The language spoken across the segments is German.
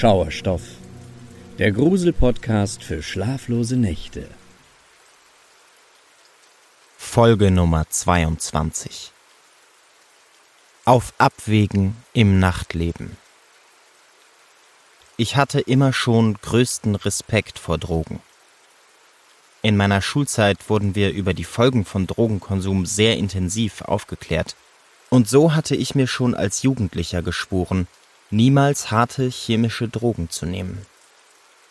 Schauerstoff, der Grusel-Podcast für schlaflose Nächte. Folge Nummer 22 Auf Abwägen im Nachtleben Ich hatte immer schon größten Respekt vor Drogen. In meiner Schulzeit wurden wir über die Folgen von Drogenkonsum sehr intensiv aufgeklärt. Und so hatte ich mir schon als Jugendlicher geschworen, niemals harte chemische Drogen zu nehmen.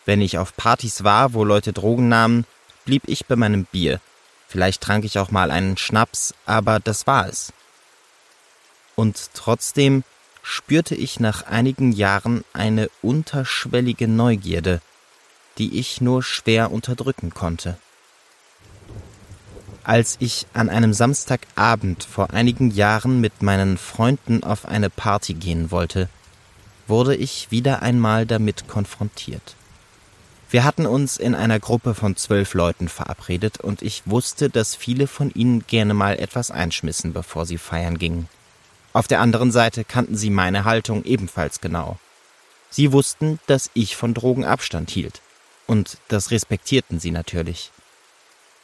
Wenn ich auf Partys war, wo Leute Drogen nahmen, blieb ich bei meinem Bier. Vielleicht trank ich auch mal einen Schnaps, aber das war es. Und trotzdem spürte ich nach einigen Jahren eine unterschwellige Neugierde, die ich nur schwer unterdrücken konnte. Als ich an einem Samstagabend vor einigen Jahren mit meinen Freunden auf eine Party gehen wollte, wurde ich wieder einmal damit konfrontiert. Wir hatten uns in einer Gruppe von zwölf Leuten verabredet und ich wusste, dass viele von ihnen gerne mal etwas einschmissen, bevor sie feiern gingen. Auf der anderen Seite kannten sie meine Haltung ebenfalls genau. Sie wussten, dass ich von Drogen Abstand hielt. Und das respektierten sie natürlich.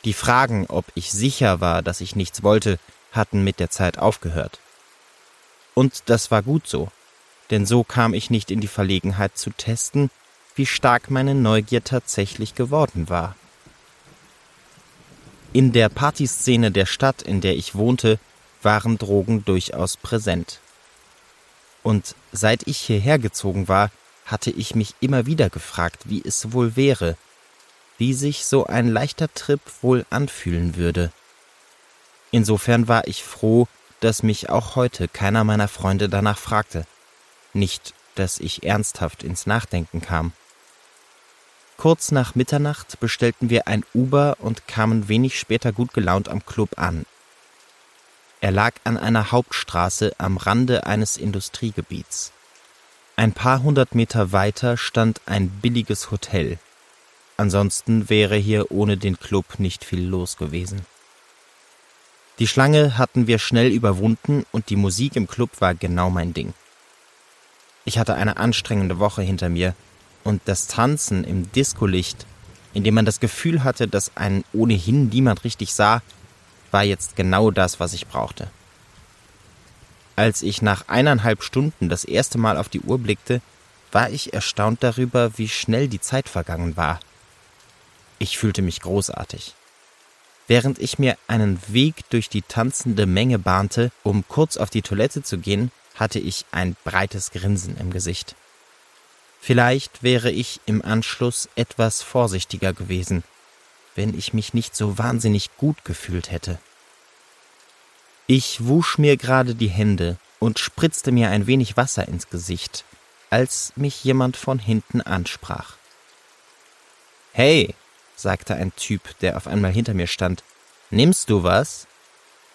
Die Fragen, ob ich sicher war, dass ich nichts wollte, hatten mit der Zeit aufgehört. Und das war gut so, denn so kam ich nicht in die Verlegenheit zu testen, wie stark meine Neugier tatsächlich geworden war. In der Partyszene der Stadt, in der ich wohnte, waren Drogen durchaus präsent. Und seit ich hierher gezogen war, hatte ich mich immer wieder gefragt, wie es wohl wäre, wie sich so ein leichter Trip wohl anfühlen würde. Insofern war ich froh, dass mich auch heute keiner meiner Freunde danach fragte. Nicht, dass ich ernsthaft ins Nachdenken kam. Kurz nach Mitternacht bestellten wir ein Uber und kamen wenig später gut gelaunt am Club an. Er lag an einer Hauptstraße am Rande eines Industriegebiets. Ein paar hundert Meter weiter stand ein billiges Hotel. Ansonsten wäre hier ohne den Club nicht viel los gewesen. Die Schlange hatten wir schnell überwunden und die Musik im Club war genau mein Ding. Ich hatte eine anstrengende Woche hinter mir und das Tanzen im Discolicht, in dem man das Gefühl hatte, dass einen ohnehin niemand richtig sah, war jetzt genau das, was ich brauchte. Als ich nach eineinhalb Stunden das erste Mal auf die Uhr blickte, war ich erstaunt darüber, wie schnell die Zeit vergangen war. Ich fühlte mich großartig. Während ich mir einen Weg durch die tanzende Menge bahnte, um kurz auf die Toilette zu gehen, hatte ich ein breites Grinsen im Gesicht. Vielleicht wäre ich im Anschluss etwas vorsichtiger gewesen, wenn ich mich nicht so wahnsinnig gut gefühlt hätte. Ich wusch mir gerade die Hände und spritzte mir ein wenig Wasser ins Gesicht, als mich jemand von hinten ansprach. Hey, sagte ein Typ, der auf einmal hinter mir stand, nimmst du was?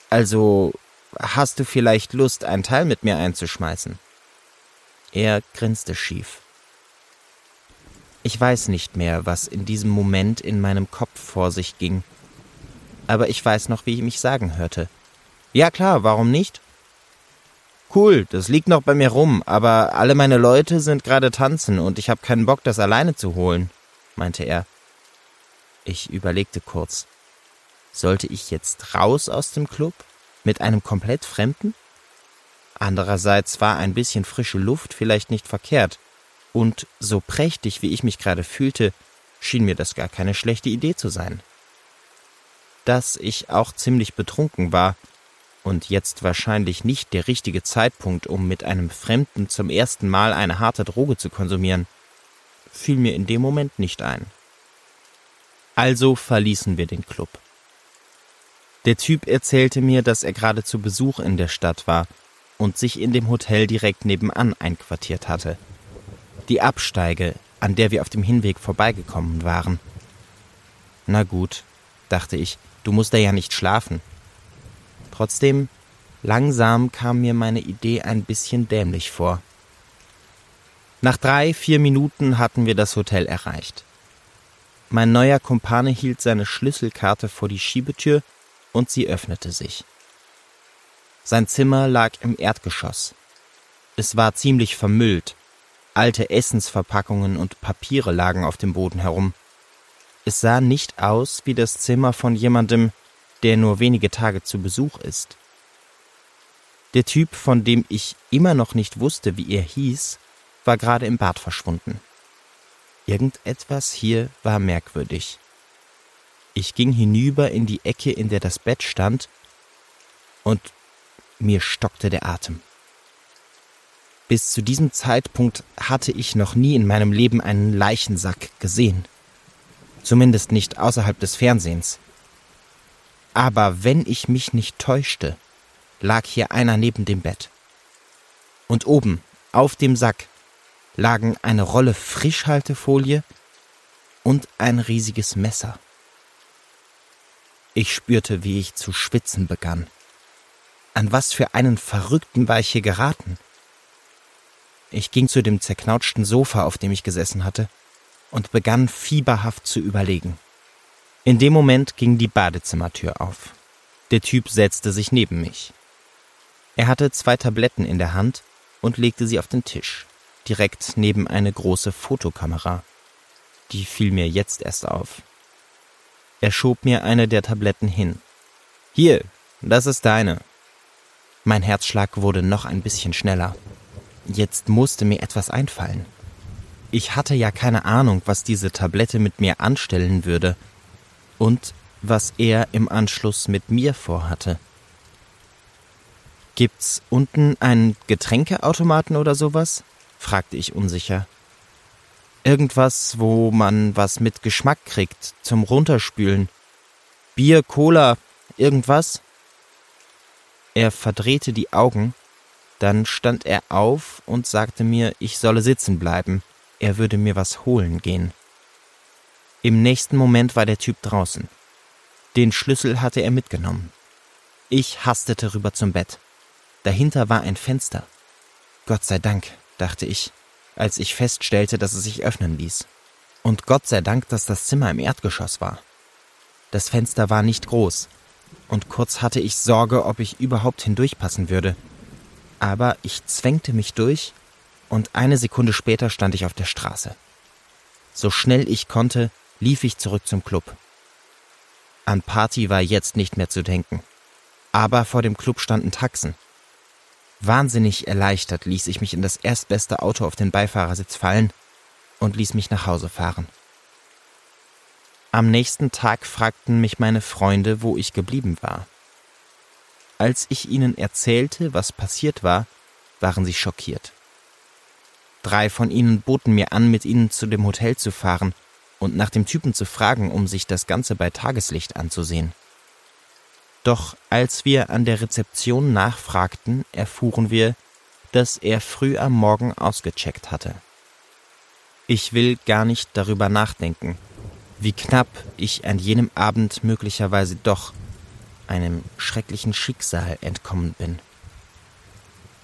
Also, hast du vielleicht Lust, ein Teil mit mir einzuschmeißen? Er grinste schief. Ich weiß nicht mehr, was in diesem Moment in meinem Kopf vor sich ging, aber ich weiß noch, wie ich mich sagen hörte. Ja klar, warum nicht? Cool, das liegt noch bei mir rum, aber alle meine Leute sind gerade tanzen und ich habe keinen Bock, das alleine zu holen, meinte er. Ich überlegte kurz. Sollte ich jetzt raus aus dem Club? Mit einem komplett Fremden? Andererseits war ein bisschen frische Luft vielleicht nicht verkehrt, und so prächtig wie ich mich gerade fühlte, schien mir das gar keine schlechte Idee zu sein. Dass ich auch ziemlich betrunken war, und jetzt wahrscheinlich nicht der richtige Zeitpunkt, um mit einem Fremden zum ersten Mal eine harte Droge zu konsumieren, fiel mir in dem Moment nicht ein. Also verließen wir den Club. Der Typ erzählte mir, dass er gerade zu Besuch in der Stadt war und sich in dem Hotel direkt nebenan einquartiert hatte. Die Absteige, an der wir auf dem Hinweg vorbeigekommen waren. Na gut, dachte ich, du musst da ja nicht schlafen. Trotzdem, langsam kam mir meine Idee ein bisschen dämlich vor. Nach drei, vier Minuten hatten wir das Hotel erreicht. Mein neuer Kumpane hielt seine Schlüsselkarte vor die Schiebetür und sie öffnete sich. Sein Zimmer lag im Erdgeschoss. Es war ziemlich vermüllt, Alte Essensverpackungen und Papiere lagen auf dem Boden herum. Es sah nicht aus wie das Zimmer von jemandem, der nur wenige Tage zu Besuch ist. Der Typ, von dem ich immer noch nicht wusste, wie er hieß, war gerade im Bad verschwunden. Irgendetwas hier war merkwürdig. Ich ging hinüber in die Ecke, in der das Bett stand, und mir stockte der Atem. Bis zu diesem Zeitpunkt hatte ich noch nie in meinem Leben einen Leichensack gesehen. Zumindest nicht außerhalb des Fernsehens. Aber wenn ich mich nicht täuschte, lag hier einer neben dem Bett. Und oben, auf dem Sack, lagen eine Rolle Frischhaltefolie und ein riesiges Messer. Ich spürte, wie ich zu schwitzen begann. An was für einen Verrückten war ich hier geraten? Ich ging zu dem zerknautschten Sofa, auf dem ich gesessen hatte, und begann fieberhaft zu überlegen. In dem Moment ging die Badezimmertür auf. Der Typ setzte sich neben mich. Er hatte zwei Tabletten in der Hand und legte sie auf den Tisch, direkt neben eine große Fotokamera. Die fiel mir jetzt erst auf. Er schob mir eine der Tabletten hin. Hier, das ist deine. Mein Herzschlag wurde noch ein bisschen schneller. Jetzt musste mir etwas einfallen. Ich hatte ja keine Ahnung, was diese Tablette mit mir anstellen würde und was er im Anschluss mit mir vorhatte. Gibt's unten einen Getränkeautomaten oder sowas? fragte ich unsicher. Irgendwas, wo man was mit Geschmack kriegt, zum Runterspülen. Bier, Cola, irgendwas? Er verdrehte die Augen dann stand er auf und sagte mir, ich solle sitzen bleiben, er würde mir was holen gehen. Im nächsten Moment war der Typ draußen. Den Schlüssel hatte er mitgenommen. Ich hastete rüber zum Bett. Dahinter war ein Fenster. Gott sei Dank, dachte ich, als ich feststellte, dass es sich öffnen ließ. Und Gott sei Dank, dass das Zimmer im Erdgeschoss war. Das Fenster war nicht groß, und kurz hatte ich Sorge, ob ich überhaupt hindurchpassen würde aber ich zwängte mich durch und eine Sekunde später stand ich auf der Straße. So schnell ich konnte, lief ich zurück zum Club. An Party war jetzt nicht mehr zu denken. Aber vor dem Club standen Taxen. Wahnsinnig erleichtert ließ ich mich in das erstbeste Auto auf den Beifahrersitz fallen und ließ mich nach Hause fahren. Am nächsten Tag fragten mich meine Freunde, wo ich geblieben war. Als ich ihnen erzählte, was passiert war, waren sie schockiert. Drei von ihnen boten mir an, mit ihnen zu dem Hotel zu fahren und nach dem Typen zu fragen, um sich das Ganze bei Tageslicht anzusehen. Doch als wir an der Rezeption nachfragten, erfuhren wir, dass er früh am Morgen ausgecheckt hatte. Ich will gar nicht darüber nachdenken, wie knapp ich an jenem Abend möglicherweise doch einem schrecklichen Schicksal entkommen bin.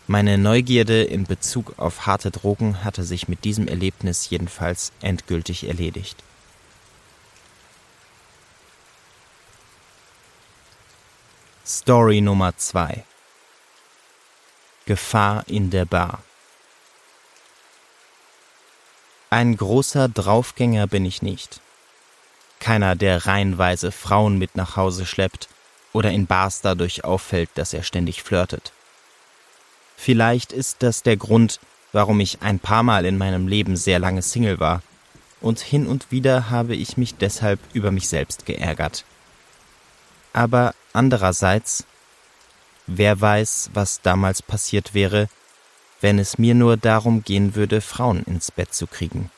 Meine Neugierde in Bezug auf harte Drogen hatte sich mit diesem Erlebnis jedenfalls endgültig erledigt. Story Nummer 2 Gefahr in der Bar Ein großer Draufgänger bin ich nicht. Keiner, der reihenweise Frauen mit nach Hause schleppt oder in Bars dadurch auffällt, dass er ständig flirtet. Vielleicht ist das der Grund, warum ich ein paar Mal in meinem Leben sehr lange Single war, und hin und wieder habe ich mich deshalb über mich selbst geärgert. Aber andererseits, wer weiß, was damals passiert wäre, wenn es mir nur darum gehen würde, Frauen ins Bett zu kriegen.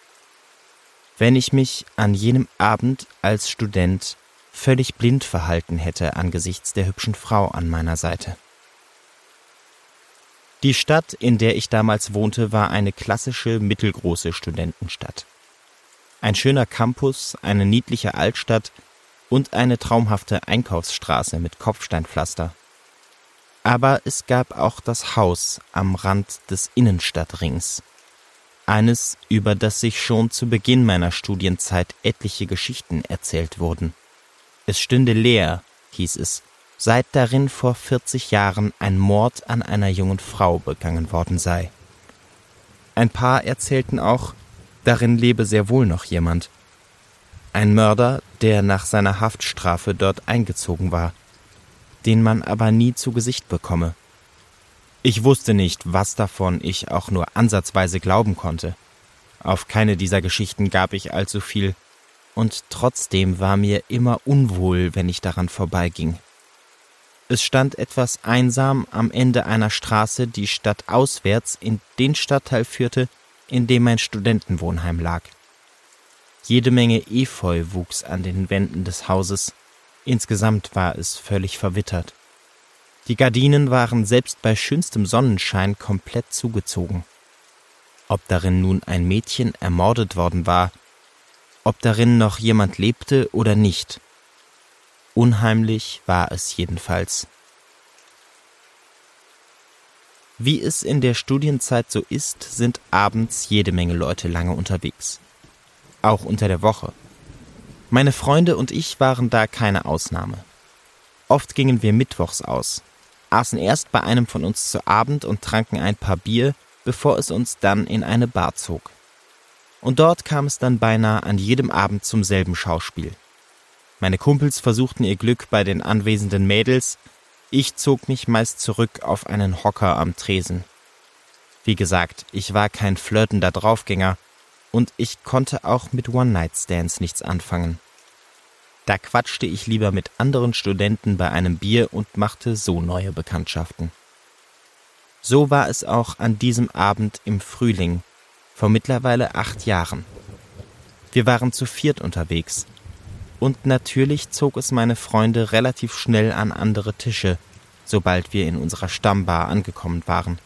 Wenn ich mich an jenem Abend als Student völlig blind verhalten hätte angesichts der hübschen Frau an meiner Seite. Die Stadt, in der ich damals wohnte, war eine klassische mittelgroße Studentenstadt. Ein schöner Campus, eine niedliche Altstadt und eine traumhafte Einkaufsstraße mit Kopfsteinpflaster. Aber es gab auch das Haus am Rand des Innenstadtrings. Eines, über das sich schon zu Beginn meiner Studienzeit etliche Geschichten erzählt wurden. Es stünde leer, hieß es, seit darin vor 40 Jahren ein Mord an einer jungen Frau begangen worden sei. Ein paar erzählten auch, darin lebe sehr wohl noch jemand. Ein Mörder, der nach seiner Haftstrafe dort eingezogen war, den man aber nie zu Gesicht bekomme. Ich wusste nicht, was davon ich auch nur ansatzweise glauben konnte. Auf keine dieser Geschichten gab ich allzu viel, und trotzdem war mir immer unwohl, wenn ich daran vorbeiging. Es stand etwas einsam am Ende einer Straße, die stadtauswärts in den Stadtteil führte, in dem mein Studentenwohnheim lag. Jede Menge Efeu wuchs an den Wänden des Hauses, insgesamt war es völlig verwittert. Die Gardinen waren selbst bei schönstem Sonnenschein komplett zugezogen. Ob darin nun ein Mädchen ermordet worden war, ob darin noch jemand lebte oder nicht, Unheimlich war es jedenfalls. Wie es in der Studienzeit so ist, sind abends jede Menge Leute lange unterwegs. Auch unter der Woche. Meine Freunde und ich waren da keine Ausnahme. Oft gingen wir mittwochs aus, aßen erst bei einem von uns zu Abend und tranken ein paar Bier, bevor es uns dann in eine Bar zog. Und dort kam es dann beinahe an jedem Abend zum selben Schauspiel. Meine Kumpels versuchten ihr Glück bei den anwesenden Mädels, ich zog mich meist zurück auf einen Hocker am Tresen. Wie gesagt, ich war kein flirtender Draufgänger und ich konnte auch mit One-Night-Stands nichts anfangen. Da quatschte ich lieber mit anderen Studenten bei einem Bier und machte so neue Bekanntschaften. So war es auch an diesem Abend im Frühling, vor mittlerweile acht Jahren. Wir waren zu viert unterwegs, und natürlich zog es meine Freunde relativ schnell an andere Tische, sobald wir in unserer Stammbar angekommen waren.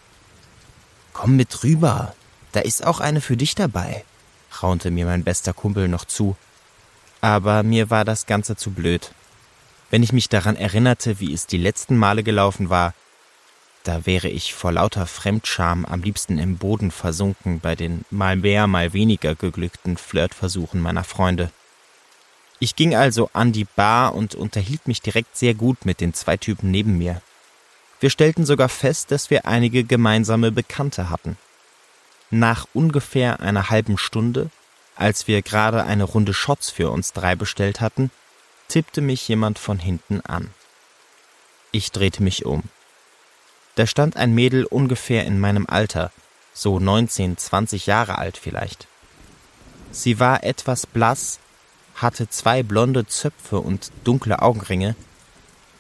Komm mit rüber, da ist auch eine für dich dabei, raunte mir mein bester Kumpel noch zu. Aber mir war das Ganze zu blöd. Wenn ich mich daran erinnerte, wie es die letzten Male gelaufen war, da wäre ich vor lauter Fremdscham am liebsten im Boden versunken bei den mal mehr, mal weniger geglückten Flirtversuchen meiner Freunde. Ich ging also an die Bar und unterhielt mich direkt sehr gut mit den zwei Typen neben mir. Wir stellten sogar fest, dass wir einige gemeinsame Bekannte hatten. Nach ungefähr einer halben Stunde, als wir gerade eine Runde Shots für uns drei bestellt hatten, tippte mich jemand von hinten an. Ich drehte mich um. Da stand ein Mädel ungefähr in meinem Alter, so 19, 20 Jahre alt vielleicht. Sie war etwas blass, hatte zwei blonde Zöpfe und dunkle Augenringe,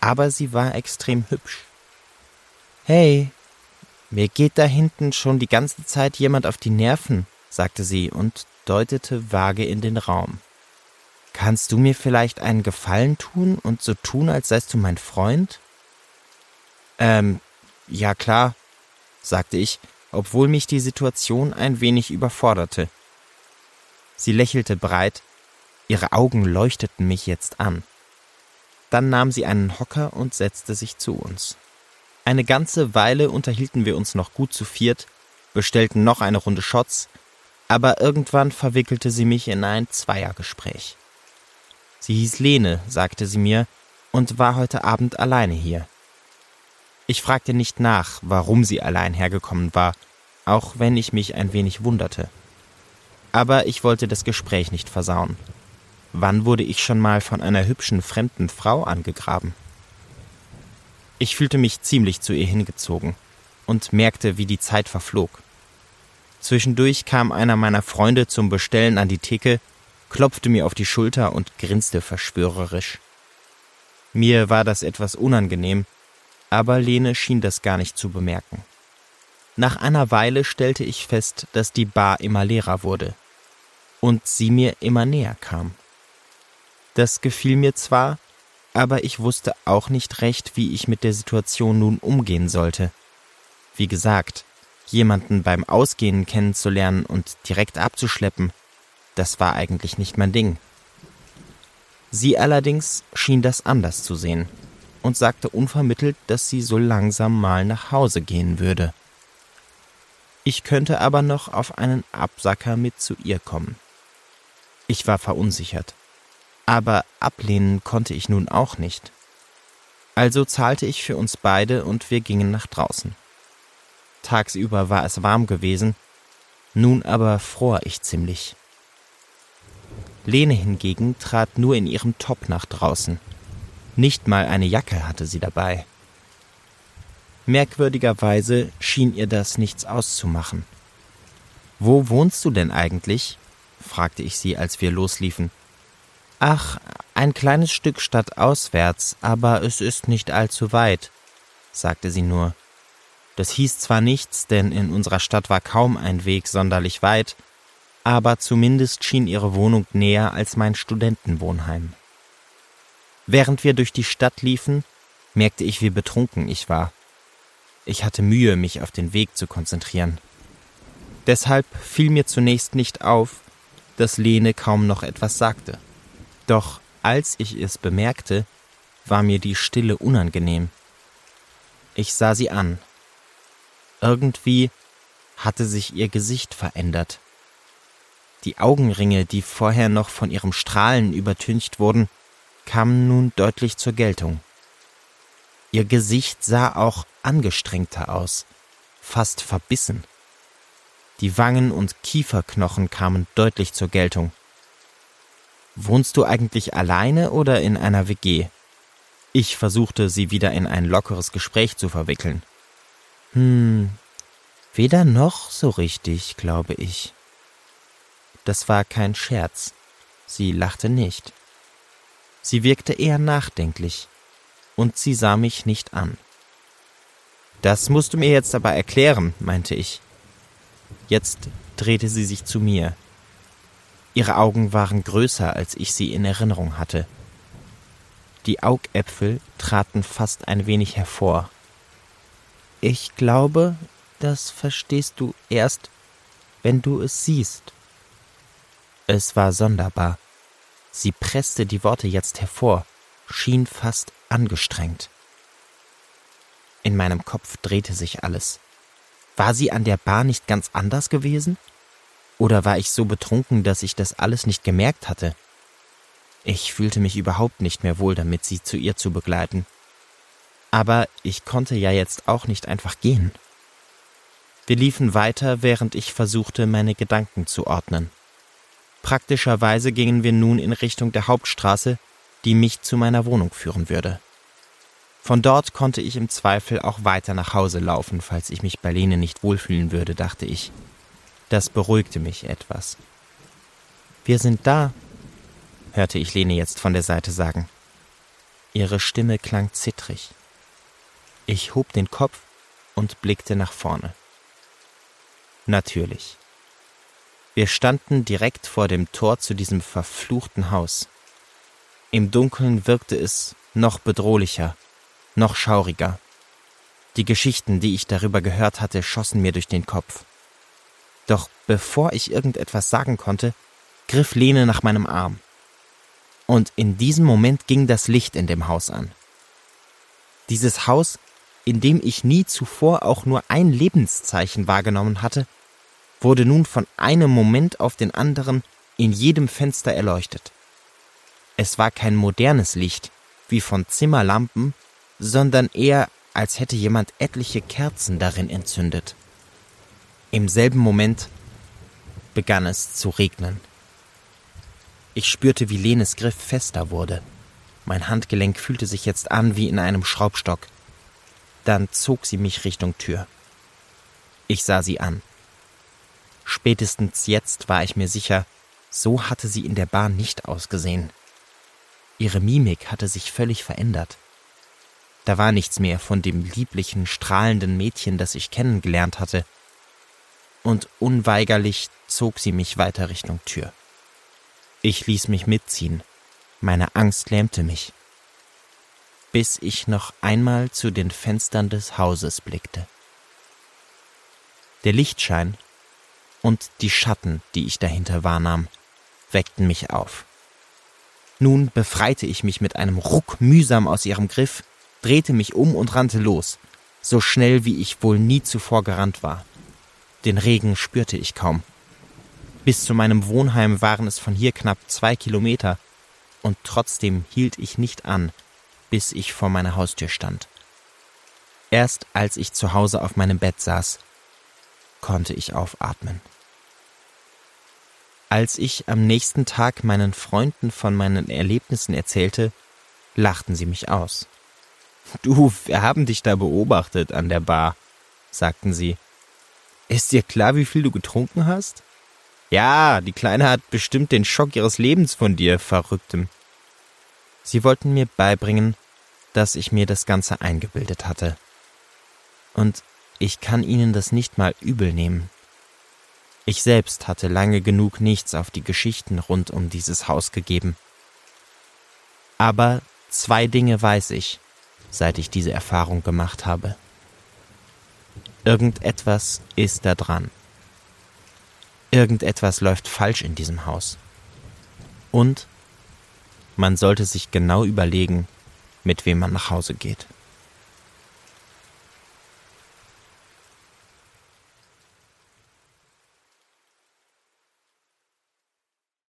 aber sie war extrem hübsch. Hey, mir geht da hinten schon die ganze Zeit jemand auf die Nerven, sagte sie und deutete vage in den Raum. Kannst du mir vielleicht einen Gefallen tun und so tun, als seist du mein Freund? Ähm, ja klar, sagte ich, obwohl mich die Situation ein wenig überforderte. Sie lächelte breit, Ihre Augen leuchteten mich jetzt an. Dann nahm sie einen Hocker und setzte sich zu uns. Eine ganze Weile unterhielten wir uns noch gut zu viert, bestellten noch eine Runde Shots, aber irgendwann verwickelte sie mich in ein Zweiergespräch. Sie hieß Lene, sagte sie mir, und war heute Abend alleine hier. Ich fragte nicht nach, warum sie allein hergekommen war, auch wenn ich mich ein wenig wunderte. Aber ich wollte das Gespräch nicht versauen. Wann wurde ich schon mal von einer hübschen fremden Frau angegraben? Ich fühlte mich ziemlich zu ihr hingezogen und merkte, wie die Zeit verflog. Zwischendurch kam einer meiner Freunde zum Bestellen an die Theke, klopfte mir auf die Schulter und grinste verschwörerisch. Mir war das etwas unangenehm, aber Lene schien das gar nicht zu bemerken. Nach einer Weile stellte ich fest, dass die Bar immer leerer wurde und sie mir immer näher kam. Das gefiel mir zwar, aber ich wusste auch nicht recht, wie ich mit der Situation nun umgehen sollte. Wie gesagt, jemanden beim Ausgehen kennenzulernen und direkt abzuschleppen, das war eigentlich nicht mein Ding. Sie allerdings schien das anders zu sehen und sagte unvermittelt, dass sie so langsam mal nach Hause gehen würde. Ich könnte aber noch auf einen Absacker mit zu ihr kommen. Ich war verunsichert aber ablehnen konnte ich nun auch nicht. Also zahlte ich für uns beide und wir gingen nach draußen. Tagsüber war es warm gewesen, Nun aber fror ich ziemlich. Lene hingegen trat nur in ihrem Top nach draußen. Nicht mal eine Jacke hatte sie dabei. Merkwürdigerweise schien ihr das nichts auszumachen. Wo wohnst du denn eigentlich? fragte ich sie, als wir losliefen. Ach, ein kleines Stück stadtauswärts, aber es ist nicht allzu weit, sagte sie nur. Das hieß zwar nichts, denn in unserer Stadt war kaum ein Weg sonderlich weit, aber zumindest schien ihre Wohnung näher als mein Studentenwohnheim. Während wir durch die Stadt liefen, merkte ich, wie betrunken ich war. Ich hatte Mühe, mich auf den Weg zu konzentrieren. Deshalb fiel mir zunächst nicht auf, dass Lene kaum noch etwas sagte. Doch als ich es bemerkte, war mir die Stille unangenehm. Ich sah sie an. Irgendwie hatte sich ihr Gesicht verändert. Die Augenringe, die vorher noch von ihrem Strahlen übertüncht wurden, kamen nun deutlich zur Geltung. Ihr Gesicht sah auch angestrengter aus, fast verbissen. Die Wangen und Kieferknochen kamen deutlich zur Geltung. Wohnst du eigentlich alleine oder in einer WG? Ich versuchte, sie wieder in ein lockeres Gespräch zu verwickeln. Hm, weder noch so richtig, glaube ich. Das war kein Scherz. Sie lachte nicht. Sie wirkte eher nachdenklich, und sie sah mich nicht an. Das musst du mir jetzt aber erklären, meinte ich. Jetzt drehte sie sich zu mir. Ihre Augen waren größer, als ich sie in Erinnerung hatte. Die Augäpfel traten fast ein wenig hervor. Ich glaube, das verstehst du erst, wenn du es siehst. Es war sonderbar. Sie presste die Worte jetzt hervor, schien fast angestrengt. In meinem Kopf drehte sich alles. War sie an der Bar nicht ganz anders gewesen? Oder war ich so betrunken, dass ich das alles nicht gemerkt hatte? Ich fühlte mich überhaupt nicht mehr wohl damit, sie zu ihr zu begleiten. Aber ich konnte ja jetzt auch nicht einfach gehen. Wir liefen weiter, während ich versuchte, meine Gedanken zu ordnen. Praktischerweise gingen wir nun in Richtung der Hauptstraße, die mich zu meiner Wohnung führen würde. Von dort konnte ich im Zweifel auch weiter nach Hause laufen, falls ich mich bei Lene nicht wohlfühlen würde, dachte ich. Das beruhigte mich etwas. Wir sind da, hörte ich Lene jetzt von der Seite sagen. Ihre Stimme klang zittrig. Ich hob den Kopf und blickte nach vorne. Natürlich. Wir standen direkt vor dem Tor zu diesem verfluchten Haus. Im Dunkeln wirkte es noch bedrohlicher, noch schauriger. Die Geschichten, die ich darüber gehört hatte, schossen mir durch den Kopf. Doch bevor ich irgendetwas sagen konnte, griff Lene nach meinem Arm. Und in diesem Moment ging das Licht in dem Haus an. Dieses Haus, in dem ich nie zuvor auch nur ein Lebenszeichen wahrgenommen hatte, wurde nun von einem Moment auf den anderen in jedem Fenster erleuchtet. Es war kein modernes Licht, wie von Zimmerlampen, sondern eher, als hätte jemand etliche Kerzen darin entzündet. Im selben Moment begann es zu regnen. Ich spürte, wie Lenes Griff fester wurde. Mein Handgelenk fühlte sich jetzt an wie in einem Schraubstock. Dann zog sie mich Richtung Tür. Ich sah sie an. Spätestens jetzt war ich mir sicher, so hatte sie in der Bahn nicht ausgesehen. Ihre Mimik hatte sich völlig verändert. Da war nichts mehr von dem lieblichen, strahlenden Mädchen, das ich kennengelernt hatte. Und unweigerlich zog sie mich weiter Richtung Tür. Ich ließ mich mitziehen. Meine Angst lähmte mich. Bis ich noch einmal zu den Fenstern des Hauses blickte. Der Lichtschein und die Schatten, die ich dahinter wahrnahm, weckten mich auf. Nun befreite ich mich mit einem Ruck mühsam aus ihrem Griff, drehte mich um und rannte los, so schnell wie ich wohl nie zuvor gerannt war. Den Regen spürte ich kaum. Bis zu meinem Wohnheim waren es von hier knapp zwei Kilometer, und trotzdem hielt ich nicht an, bis ich vor meiner Haustür stand. Erst als ich zu Hause auf meinem Bett saß, konnte ich aufatmen. Als ich am nächsten Tag meinen Freunden von meinen Erlebnissen erzählte, lachten sie mich aus. Du, wir haben dich da beobachtet an der Bar, sagten sie. Ist dir klar, wie viel du getrunken hast? Ja, die Kleine hat bestimmt den Schock ihres Lebens von dir, Verrücktem. Sie wollten mir beibringen, dass ich mir das Ganze eingebildet hatte. Und ich kann ihnen das nicht mal übel nehmen. Ich selbst hatte lange genug nichts auf die Geschichten rund um dieses Haus gegeben. Aber zwei Dinge weiß ich, seit ich diese Erfahrung gemacht habe. Irgendetwas ist da dran. Irgendetwas läuft falsch in diesem Haus. Und man sollte sich genau überlegen, mit wem man nach Hause geht.